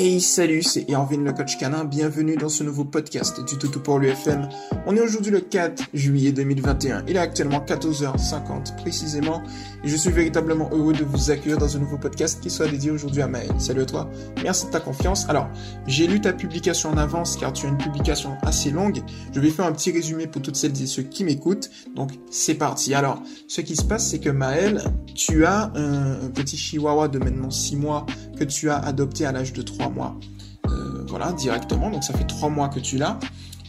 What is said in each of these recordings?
Hey salut, c'est Erwin le coach canin, bienvenue dans ce nouveau podcast du Toutou pour l'UFM. On est aujourd'hui le 4 juillet 2021, il est actuellement 14h50 précisément et je suis véritablement heureux de vous accueillir dans un nouveau podcast qui sera dédié aujourd'hui à Maël. Salut à toi, merci de ta confiance. Alors, j'ai lu ta publication en avance car tu as une publication assez longue, je vais faire un petit résumé pour toutes celles et ceux qui m'écoutent, donc c'est parti. Alors, ce qui se passe c'est que Maël, tu as un petit chihuahua de maintenant 6 mois que tu as adopté à l'âge de 3 mois. Euh, voilà, directement. Donc ça fait 3 mois que tu l'as.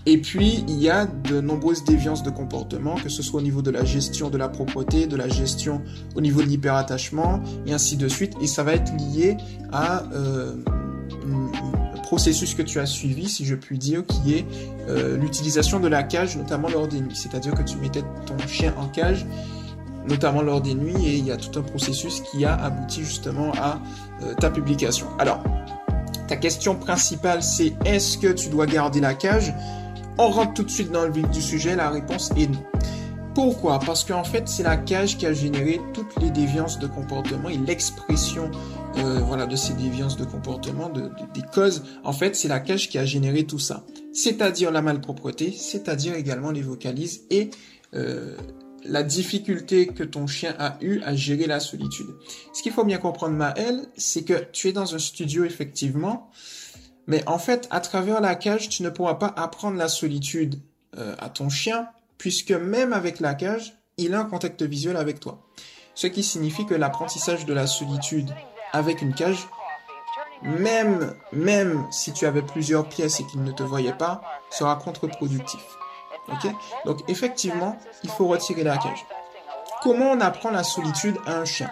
Et puis, il y a de nombreuses déviances de comportement, que ce soit au niveau de la gestion de la propreté, de la gestion au niveau de l'hyperattachement, et ainsi de suite. Et ça va être lié à euh, un processus que tu as suivi, si je puis dire, qui est euh, l'utilisation de la cage, notamment lors des nuits. C'est-à-dire que tu mettais ton chien en cage notamment lors des nuits, et il y a tout un processus qui a abouti justement à euh, ta publication. Alors, ta question principale, c'est est-ce que tu dois garder la cage? On rentre tout de suite dans le vif du sujet, la réponse est non. Pourquoi? Parce qu'en fait, c'est la cage qui a généré toutes les déviances de comportement et l'expression euh, voilà, de ces déviances de comportement, de, des causes. En fait, c'est la cage qui a généré tout ça. C'est-à-dire la malpropreté, c'est-à-dire également les vocalises et euh, la difficulté que ton chien a eu à gérer la solitude. Ce qu'il faut bien comprendre, Maël, c'est que tu es dans un studio effectivement, mais en fait, à travers la cage, tu ne pourras pas apprendre la solitude euh, à ton chien, puisque même avec la cage, il a un contact visuel avec toi. Ce qui signifie que l'apprentissage de la solitude avec une cage, même, même si tu avais plusieurs pièces et qu'il ne te voyait pas, sera contre-productif. Donc effectivement, il faut retirer la cage. Comment on apprend la solitude à un chien?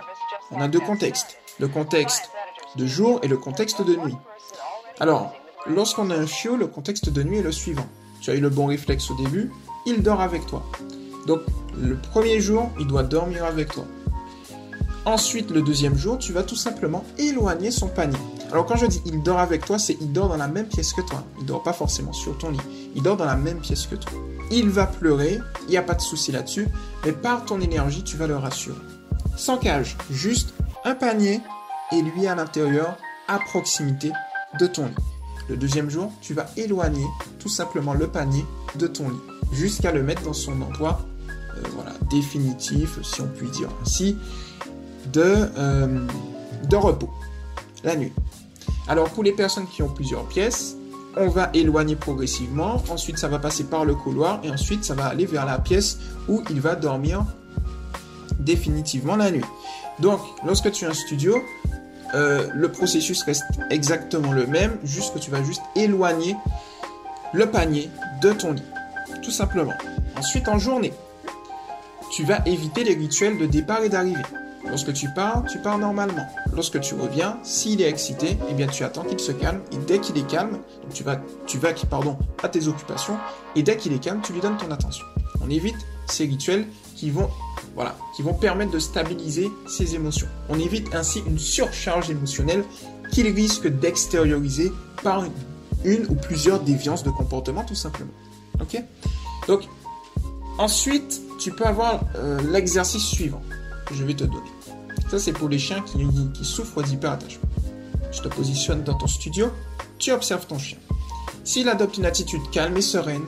On a deux contextes. Le contexte de jour et le contexte de nuit. Alors, lorsqu'on a un chiot, le contexte de nuit est le suivant. Tu as eu le bon réflexe au début, il dort avec toi. Donc, le premier jour, il doit dormir avec toi. Ensuite, le deuxième jour, tu vas tout simplement éloigner son panier. Alors quand je dis il dort avec toi, c'est il dort dans la même pièce que toi. Il dort pas forcément sur ton lit. Il dort dans la même pièce que toi. Il va pleurer, il n'y a pas de souci là-dessus, mais par ton énergie, tu vas le rassurer. Sans cage, juste un panier et lui à l'intérieur, à proximité de ton lit. Le deuxième jour, tu vas éloigner tout simplement le panier de ton lit jusqu'à le mettre dans son endroit euh, voilà, définitif, si on peut dire ainsi, de, euh, de repos, la nuit. Alors pour les personnes qui ont plusieurs pièces, on va éloigner progressivement, ensuite ça va passer par le couloir et ensuite ça va aller vers la pièce où il va dormir définitivement la nuit. Donc lorsque tu as un studio, euh, le processus reste exactement le même, juste que tu vas juste éloigner le panier de ton lit, tout simplement. Ensuite en journée, tu vas éviter les rituels de départ et d'arrivée. Lorsque tu pars, tu pars normalement. Lorsque tu reviens, s'il est excité, eh bien tu attends qu'il se calme et dès qu'il est calme, tu vas, tu vas pardon, à tes occupations et dès qu'il est calme, tu lui donnes ton attention. On évite ces rituels qui vont, voilà, qui vont permettre de stabiliser ses émotions. On évite ainsi une surcharge émotionnelle qu'il risque d'extérioriser par une, ou plusieurs déviances de comportement tout simplement. Ok? Donc ensuite, tu peux avoir euh, l'exercice suivant je vais te donner. Ça, c'est pour les chiens qui, souffrent d'hyperattachement. Je te positionne dans ton studio, tu observes ton chien. S'il adopte une attitude calme et sereine,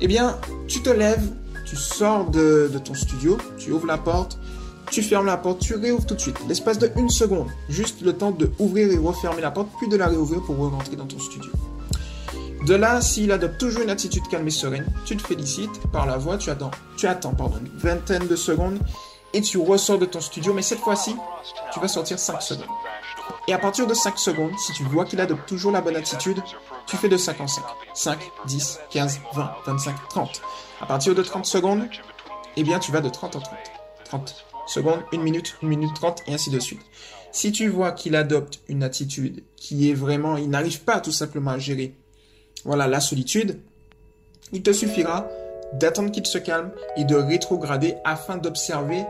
eh bien, tu te lèves, tu sors de, ton studio, tu ouvres la porte, tu fermes la porte, tu réouvres tout de suite. L'espace de une seconde. Juste le temps de ouvrir et refermer la porte, puis de la réouvrir pour rentrer dans ton studio. De là, s'il adopte toujours une attitude calme et sereine, tu te félicites par la voix, tu attends, tu attends pardon, une vingtaine de secondes et tu ressors de ton studio, mais cette fois-ci, tu vas sortir 5 secondes. Et à partir de 5 secondes, si tu vois qu'il adopte toujours la bonne attitude, tu fais de 5 en 5. 5, 10, 15, 20, 25, 30. À partir de 30 secondes, eh bien, tu vas de 30 en 30. 30 secondes, 1 minute, 1 minute 30, et ainsi de suite. Si tu vois qu'il adopte une attitude qui est vraiment, il n'arrive pas tout simplement à gérer, voilà, la solitude, il te suffira d'attendre qu'il se calme et de rétrograder afin d'observer,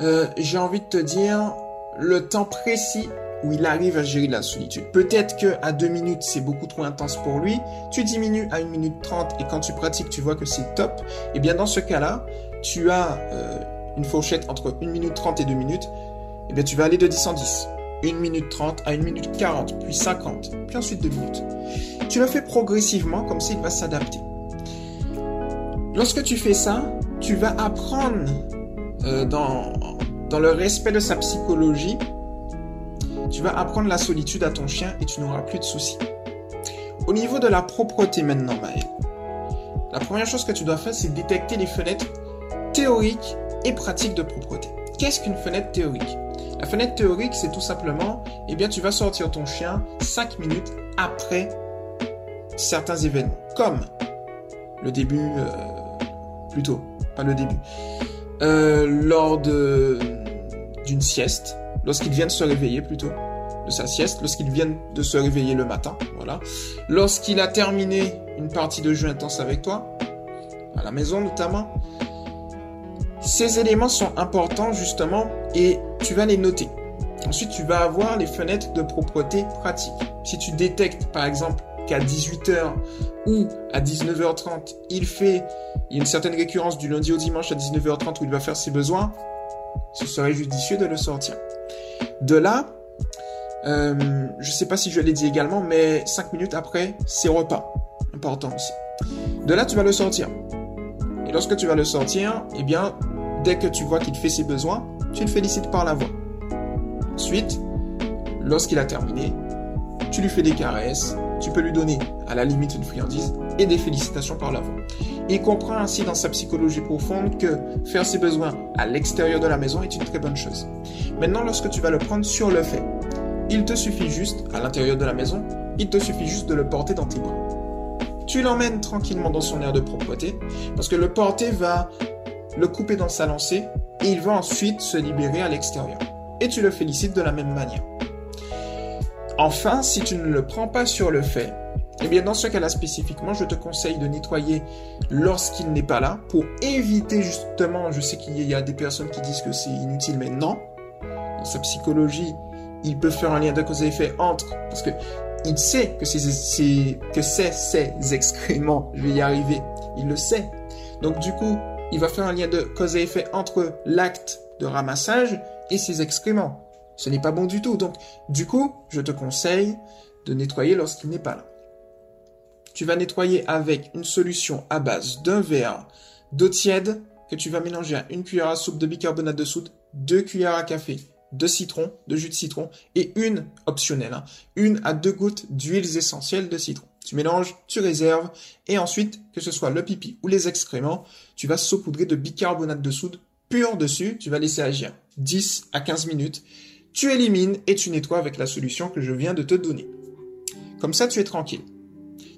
euh, j'ai envie de te dire, le temps précis où il arrive à gérer la solitude. Peut-être que à deux minutes, c'est beaucoup trop intense pour lui. Tu diminues à une minute trente et quand tu pratiques, tu vois que c'est top. Et eh bien dans ce cas-là, tu as euh, une fourchette entre une minute trente et deux minutes. Et eh bien tu vas aller de 10 en 10. 1 minute 30 à 1 minute 40, puis 50, puis ensuite 2 minutes. Tu le fais progressivement, comme ça il va s'adapter. Lorsque tu fais ça, tu vas apprendre euh, dans, le respect de sa psychologie, tu vas apprendre la solitude à ton chien et tu n'auras plus de soucis. Au niveau de la propreté maintenant, Maël, la première chose que tu dois faire, c'est détecter les fenêtres théoriques et pratiques de propreté. Qu'est-ce qu'une fenêtre théorique? La fenêtre théorique, c'est tout simplement, eh bien, tu vas sortir ton chien 5 minutes après certains événements, comme le début, euh, plutôt, pas le début, euh, lors d'une sieste, lorsqu'il vient de se réveiller plutôt, de sa sieste, lorsqu'il vient de se réveiller le matin, voilà, lorsqu'il a terminé une partie de jeu intense avec toi, à la maison notamment. Ces éléments sont importants justement et tu vas les noter. Ensuite, tu vas avoir les fenêtres de propreté pratique. Si tu détectes par exemple qu'à 18h ou à 19h30, il fait une certaine récurrence du lundi au dimanche à 19h30 où il va faire ses besoins, ce serait judicieux de le sortir. De là, euh, je sais pas si je l'ai dit également, mais 5 minutes après, c'est repas. Important aussi. De là, tu vas le sortir. Et lorsque tu vas le sortir, eh bien, dès que tu vois qu'il fait ses besoins, tu le félicites par la voix. Ensuite, lorsqu'il a terminé, tu lui fais des caresses, tu peux lui donner à la limite une friandise et des félicitations par la voix. Il comprend ainsi dans sa psychologie profonde que faire ses besoins à l'extérieur de la maison est une très bonne chose. Maintenant, lorsque tu vas le prendre sur le fait, il te suffit juste, à l'intérieur de la maison, il te suffit juste de le porter dans tes bras. Tu l'emmènes tranquillement dans son air de propreté, parce que le porter va le couper dans sa lancée, et il va ensuite se libérer à l'extérieur. Et tu le félicites de la même manière. Enfin, si tu ne le prends pas sur le fait, eh bien dans ce cas-là spécifiquement, je te conseille de nettoyer lorsqu'il n'est pas là pour éviter justement, je sais qu'il y a des personnes qui disent que c'est inutile, mais non. Dans sa psychologie, il peut faire un lien de cause à effet entre, parce que il sait que c'est que ses excréments, je vais y arriver, il le sait. Donc du coup, il va faire un lien de cause à effet entre l'acte de ramassage et ses excréments. Ce n'est pas bon du tout. Donc du coup, je te conseille de nettoyer lorsqu'il n'est pas là. Tu vas nettoyer avec une solution à base d'un verre d'eau tiède que tu vas mélanger à une cuillère à soupe de bicarbonate de soude, deux cuillères à café de citron, de jus de citron, et une optionnelle, hein, une à deux gouttes d'huiles essentielles de citron. Tu mélanges, tu réserves, et ensuite, que ce soit le pipi ou les excréments, tu vas saupoudrer de bicarbonate de soude pur dessus, tu vas laisser agir 10 à 15 minutes, tu élimines et tu nettoies avec la solution que je viens de te donner. Comme ça, tu es tranquille.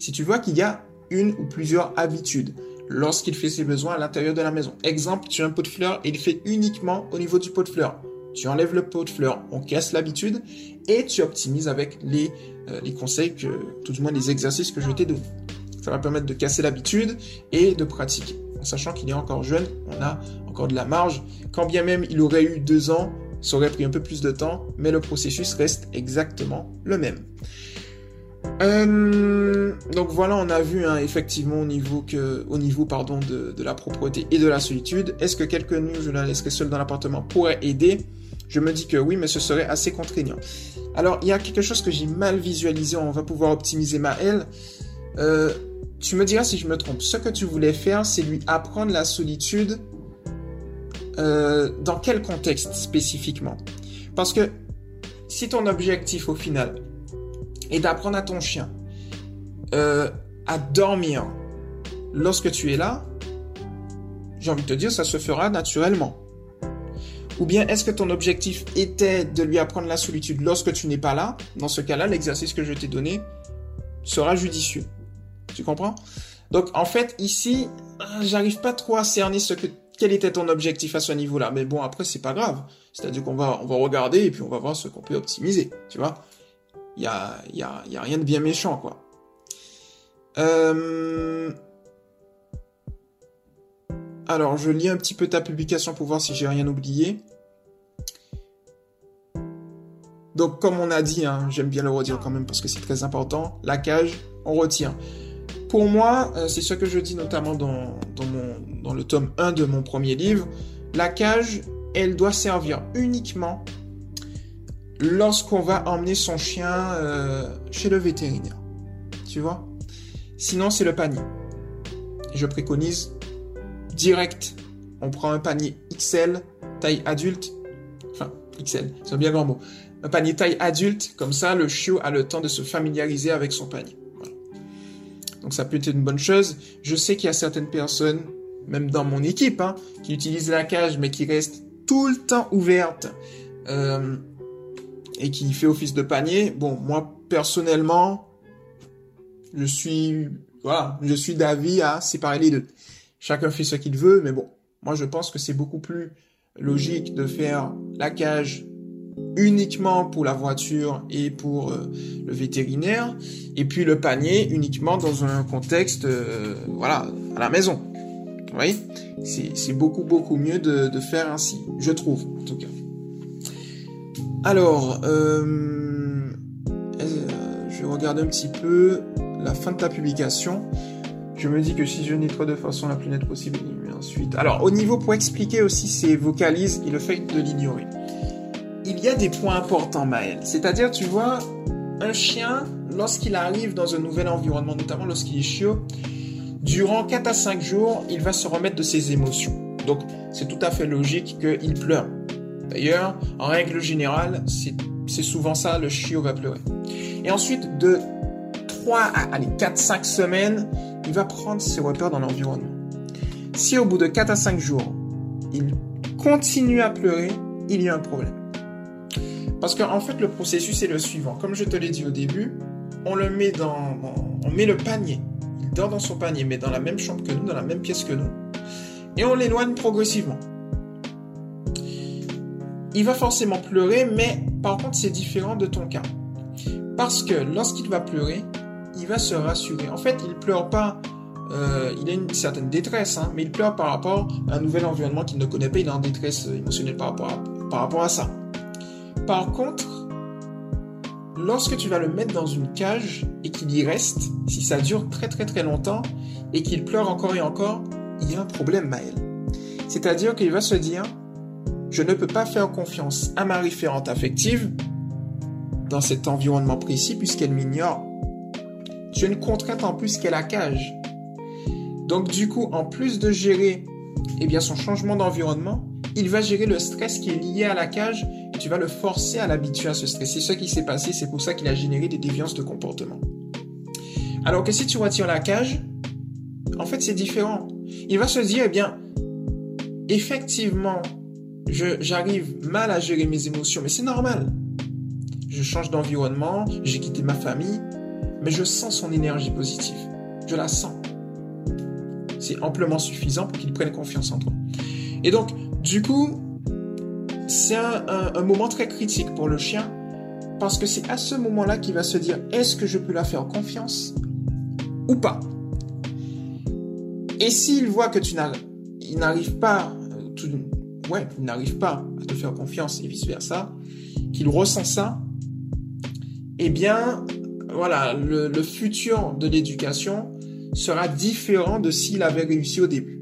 Si tu vois qu'il y a une ou plusieurs habitudes lorsqu'il fait ses besoins à l'intérieur de la maison. Exemple, tu as un pot de fleurs et il fait uniquement au niveau du pot de fleurs tu enlèves le pot de fleurs, on casse l'habitude et tu optimises avec les, euh, conseils tout du moins les exercices que je t'ai donnés. Ça va permettre de casser l'habitude et de pratiquer. En sachant qu'il est encore jeune, on a encore de la marge. Quand bien même il aurait eu deux ans, ça aurait pris un peu plus de temps, mais le processus reste exactement le même. Euh, donc voilà, on a vu hein, effectivement au niveau que, au niveau pardon de, de, la propreté et de la solitude. Est-ce que quelques nuits je la laisserai seule dans l'appartement pourrait aider? Je me dis que oui, mais ce serait assez contraignant. Alors, il y a quelque chose que j'ai mal visualisé, on va pouvoir optimiser ma L. Euh, tu me diras si je me trompe. Ce que tu voulais faire, c'est lui apprendre la solitude. Euh, dans quel contexte spécifiquement? Parce que si ton objectif au final est d'apprendre à ton chien euh, à dormir lorsque tu es là, j'ai envie de te dire, ça se fera naturellement. Ou bien est-ce que ton objectif était de lui apprendre la solitude lorsque tu n'es pas là? Dans ce cas-là, l'exercice que je t'ai donné sera judicieux. Tu comprends? Donc en fait, ici, j'arrive pas trop à cerner ce que quel était ton objectif à ce niveau-là. Mais bon, après, c'est pas grave. C'est-à-dire qu'on va, on va regarder et puis on va voir ce qu'on peut optimiser. Tu vois Il y a, y, a, y a rien de bien méchant, quoi. Euh... Alors, je lis un petit peu ta publication pour voir si j'ai rien oublié. Donc, comme on a dit, hein, j'aime bien le redire quand même parce que c'est très important, la cage, on retire. Pour moi, euh, c'est ce que je dis notamment dans, mon, dans le tome 1 de mon premier livre, la cage, elle doit servir uniquement lorsqu'on va emmener son chien euh, chez le vétérinaire. Tu vois? Sinon, c'est le panier. je préconise direct. On prend un panier XL, taille adulte. Enfin, XL, c'est bien grand mot. Un panier taille adulte, comme ça, le chiot a le temps de se familiariser avec son panier. Donc ça peut être une bonne chose. Je sais qu'il y a certaines personnes, même dans mon équipe, hein, qui utilisent la cage, mais qui restent tout le temps ouverte. Euh, et qui fait office de panier. Bon, moi personnellement, je suis voilà, je suis d'avis à séparer les deux. Chacun fait ce qu'il veut, mais bon, moi je pense que c'est beaucoup plus logique de faire la cage uniquement pour la voiture et pour euh, le vétérinaire, et puis le panier uniquement dans un contexte, euh, voilà, à la maison. Vous voyez C'est beaucoup, beaucoup mieux de, faire ainsi, je trouve, en tout cas. Alors, euh, euh, je regarde un petit peu la fin de ta publication. Je me dis que si je nettoie de façon la plus nette possible, ensuite. Alors, au niveau pour expliquer aussi ces vocalises et le fait de l'ignorer. Il y a des points importants, Maël. C'est-à-dire, tu vois, un chien, lorsqu'il arrive dans un nouvel environnement, notamment lorsqu'il est chiot, durant 4 à 5 jours, il va se remettre de ses émotions. Donc, c'est tout à fait logique qu'il pleure. D'ailleurs, en règle générale, c'est souvent ça, le chiot va pleurer. Et ensuite, de 3 à 4-5 semaines, il va prendre ses repères dans l'environnement. Si au bout de 4 à 5 jours, il continue à pleurer, il y a un problème. Parce qu'en fait, le processus est le suivant. Comme je te l'ai dit au début, on le met dans, on met le panier. Dans son panier, mais dans la même chambre que nous, dans la même pièce que nous. Et on l'éloigne progressivement il va forcément pleurer, mais par contre, c'est différent de ton cas. Parce que lorsqu'il va pleurer, il va se rassurer. En fait, il pleure pas, euh, il a une certaine détresse, hein, mais il pleure par rapport à un nouvel environnement qu'il ne connaît pas. Il est en détresse émotionnelle par rapport à, par rapport à ça. Par contre, lorsque tu vas le mettre dans une cage et qu'il y reste, si ça dure très très très longtemps et qu'il pleure encore et encore, il y a un problème, Maël. C'est-à-dire qu'il va se dire, je ne peux pas faire confiance à ma référente affective dans cet environnement précis puisqu'elle m'ignore. J'ai une contrainte en plus qu'est la cage. Donc du coup, en plus de gérer eh bien, son changement d'environnement, il va gérer le stress qui est lié à la cage et tu vas le forcer à l'habituer à ce stress. C'est ce qui s'est passé, c'est pour ça qu'il a généré des déviances de comportement. Alors que si tu retires la cage, en fait c'est différent. Il va se dire, eh bien, effectivement, j'arrive mal à gérer mes émotions, mais c'est normal. Je change d'environnement, j'ai quitté ma famille, mais je sens son énergie positive. Je la sens. C'est amplement suffisant pour qu'il prenne confiance en toi. Et donc, du coup, c'est un, moment très critique pour le chien, parce que c'est à ce moment-là qu'il va se dire, est-ce que je peux la faire confiance ou pas? Et s'il voit que tu n'arrives pas, euh, il n'arrive pas à te faire confiance et vice-versa, qu'il ressent ça, eh bien, voilà, le, futur de l'éducation sera différent de s'il avait réussi au début.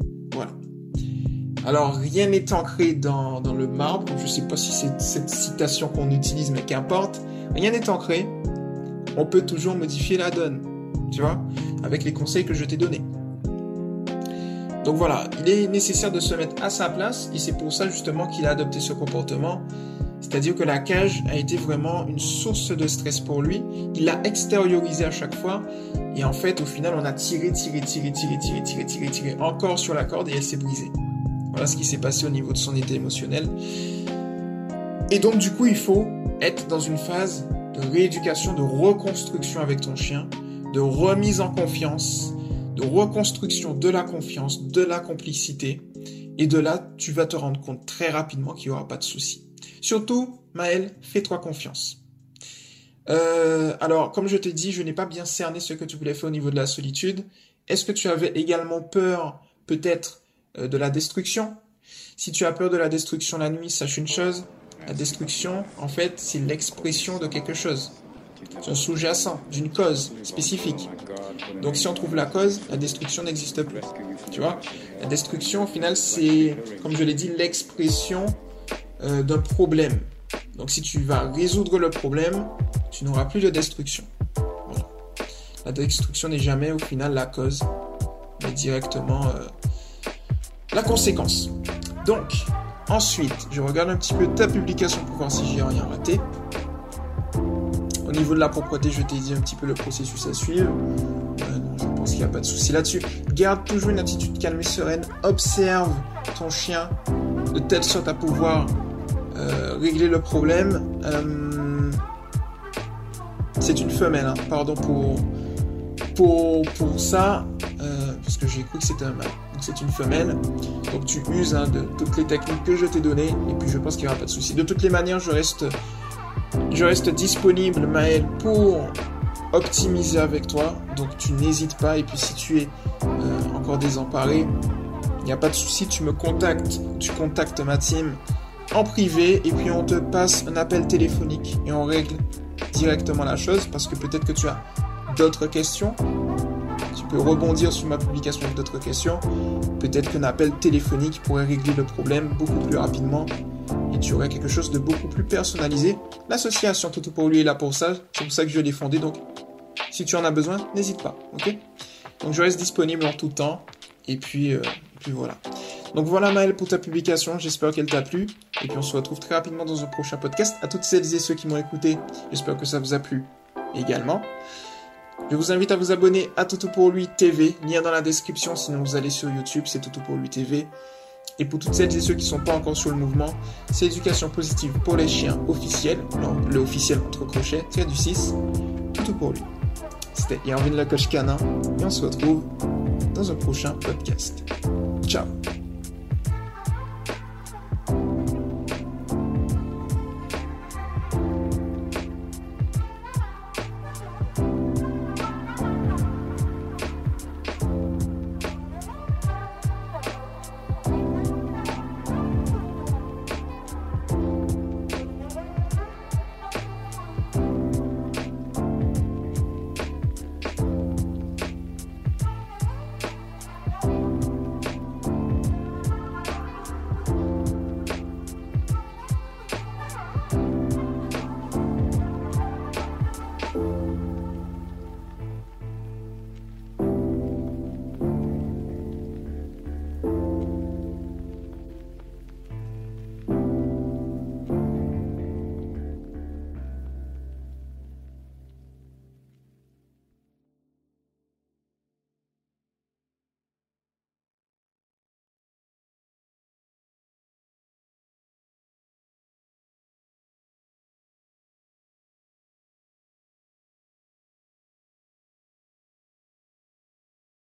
Alors, rien n'est ancré dans, dans le marbre. Je ne sais pas si c'est cette citation qu'on utilise, mais qu'importe. Rien n'est ancré. On peut toujours modifier la donne. Tu vois Avec les conseils que je t'ai donnés. Donc voilà, il est nécessaire de se mettre à sa place et c'est pour ça justement qu'il a adopté ce comportement. C'est-à-dire que la cage a été vraiment une source de stress pour lui. Il l'a extériorisé à chaque fois. Et en fait, au final, on a tiré, tiré, tiré, tiré, tiré, tiré, tiré, tiré encore sur la corde et elle s'est brisée. Voilà ce qui s'est passé au niveau de son état émotionnel. Et donc, du coup, il faut être dans une phase de rééducation, de reconstruction avec ton chien, de remise en confiance, de reconstruction de la confiance, de la complicité. Et de là, tu vas te rendre compte très rapidement qu'il n'y aura pas de souci. Surtout, Maël, fais-toi confiance. Euh, alors, comme je t'ai dit, je n'ai pas bien cerné ce que tu voulais faire au niveau de la solitude. Est-ce que tu avais également peur, peut-être, de la destruction Si tu as peur de la destruction la nuit, sache une chose, la destruction, en fait, c'est l'expression de quelque chose. C'est un sous-jacent d'une cause spécifique. Donc si on trouve la cause, la destruction n'existe plus. Tu vois? La destruction, au final, c'est, comme je l'ai dit, l'expression euh, d'un problème. Donc si tu vas résoudre le problème, tu n'auras plus de destruction. La destruction n'est jamais au final la cause, mais directement euh, la conséquence. Donc, ensuite, je regarde un petit peu ta publication pour voir si j'ai rien raté. Au niveau de la propreté, je t'ai dit un petit peu le processus à suivre. Euh, je pense qu'il n'y a pas de souci là-dessus. Garde toujours une attitude calme et sereine. Observe ton chien de telle sorte à pouvoir euh, régler le problème. Euh, c'est une femelle, hein. pardon pour, pour, pour ça, parce que j'ai cru que c'était un mâle. Donc c'est une femelle. Donc tu uses hein, de toutes les techniques que je t'ai données, et puis je pense qu'il n'y aura pas de souci. De toutes les manières, je reste, je reste disponible, Maël, pour optimiser avec toi. Donc tu n'hésites pas, et puis si tu es encore désemparé, il n'y a pas de souci, tu me contactes, tu contactes ma team en privé et puis on te passe un appel téléphonique et on règle directement la chose parce que peut-être que tu as d'autres questions. Rebondir sur ma publication avec d'autres questions. Peut-être qu'un appel téléphonique pourrait régler le problème beaucoup plus rapidement et tu aurais quelque chose de beaucoup plus personnalisé. L'association Toto pour lui est là pour ça. C'est pour ça que je l'ai fondée. Donc, si tu en as besoin, n'hésite pas. Ok? Donc, je reste disponible en tout temps. Et puis, euh, puis voilà. Donc voilà Maël pour ta publication, j'espère qu'elle t'a plu. Et puis on se retrouve très rapidement dans un prochain podcast. À toutes celles et ceux qui m'ont écouté, j'espère que ça vous a plu également. Je vous invite à vous abonner à Toto pour lui TV, lien dans la description, sinon vous allez sur YouTube, c'est Toto pour lui TV. Et pour toutes celles et ceux qui ne sont pas encore sur le mouvement, c'est éducation positive pour les chiens officiels, non, le officiel entre crochets, tiré du 6, Toto pour lui. C'était Irvine le coach canin, et on se retrouve dans un prochain podcast. Ciao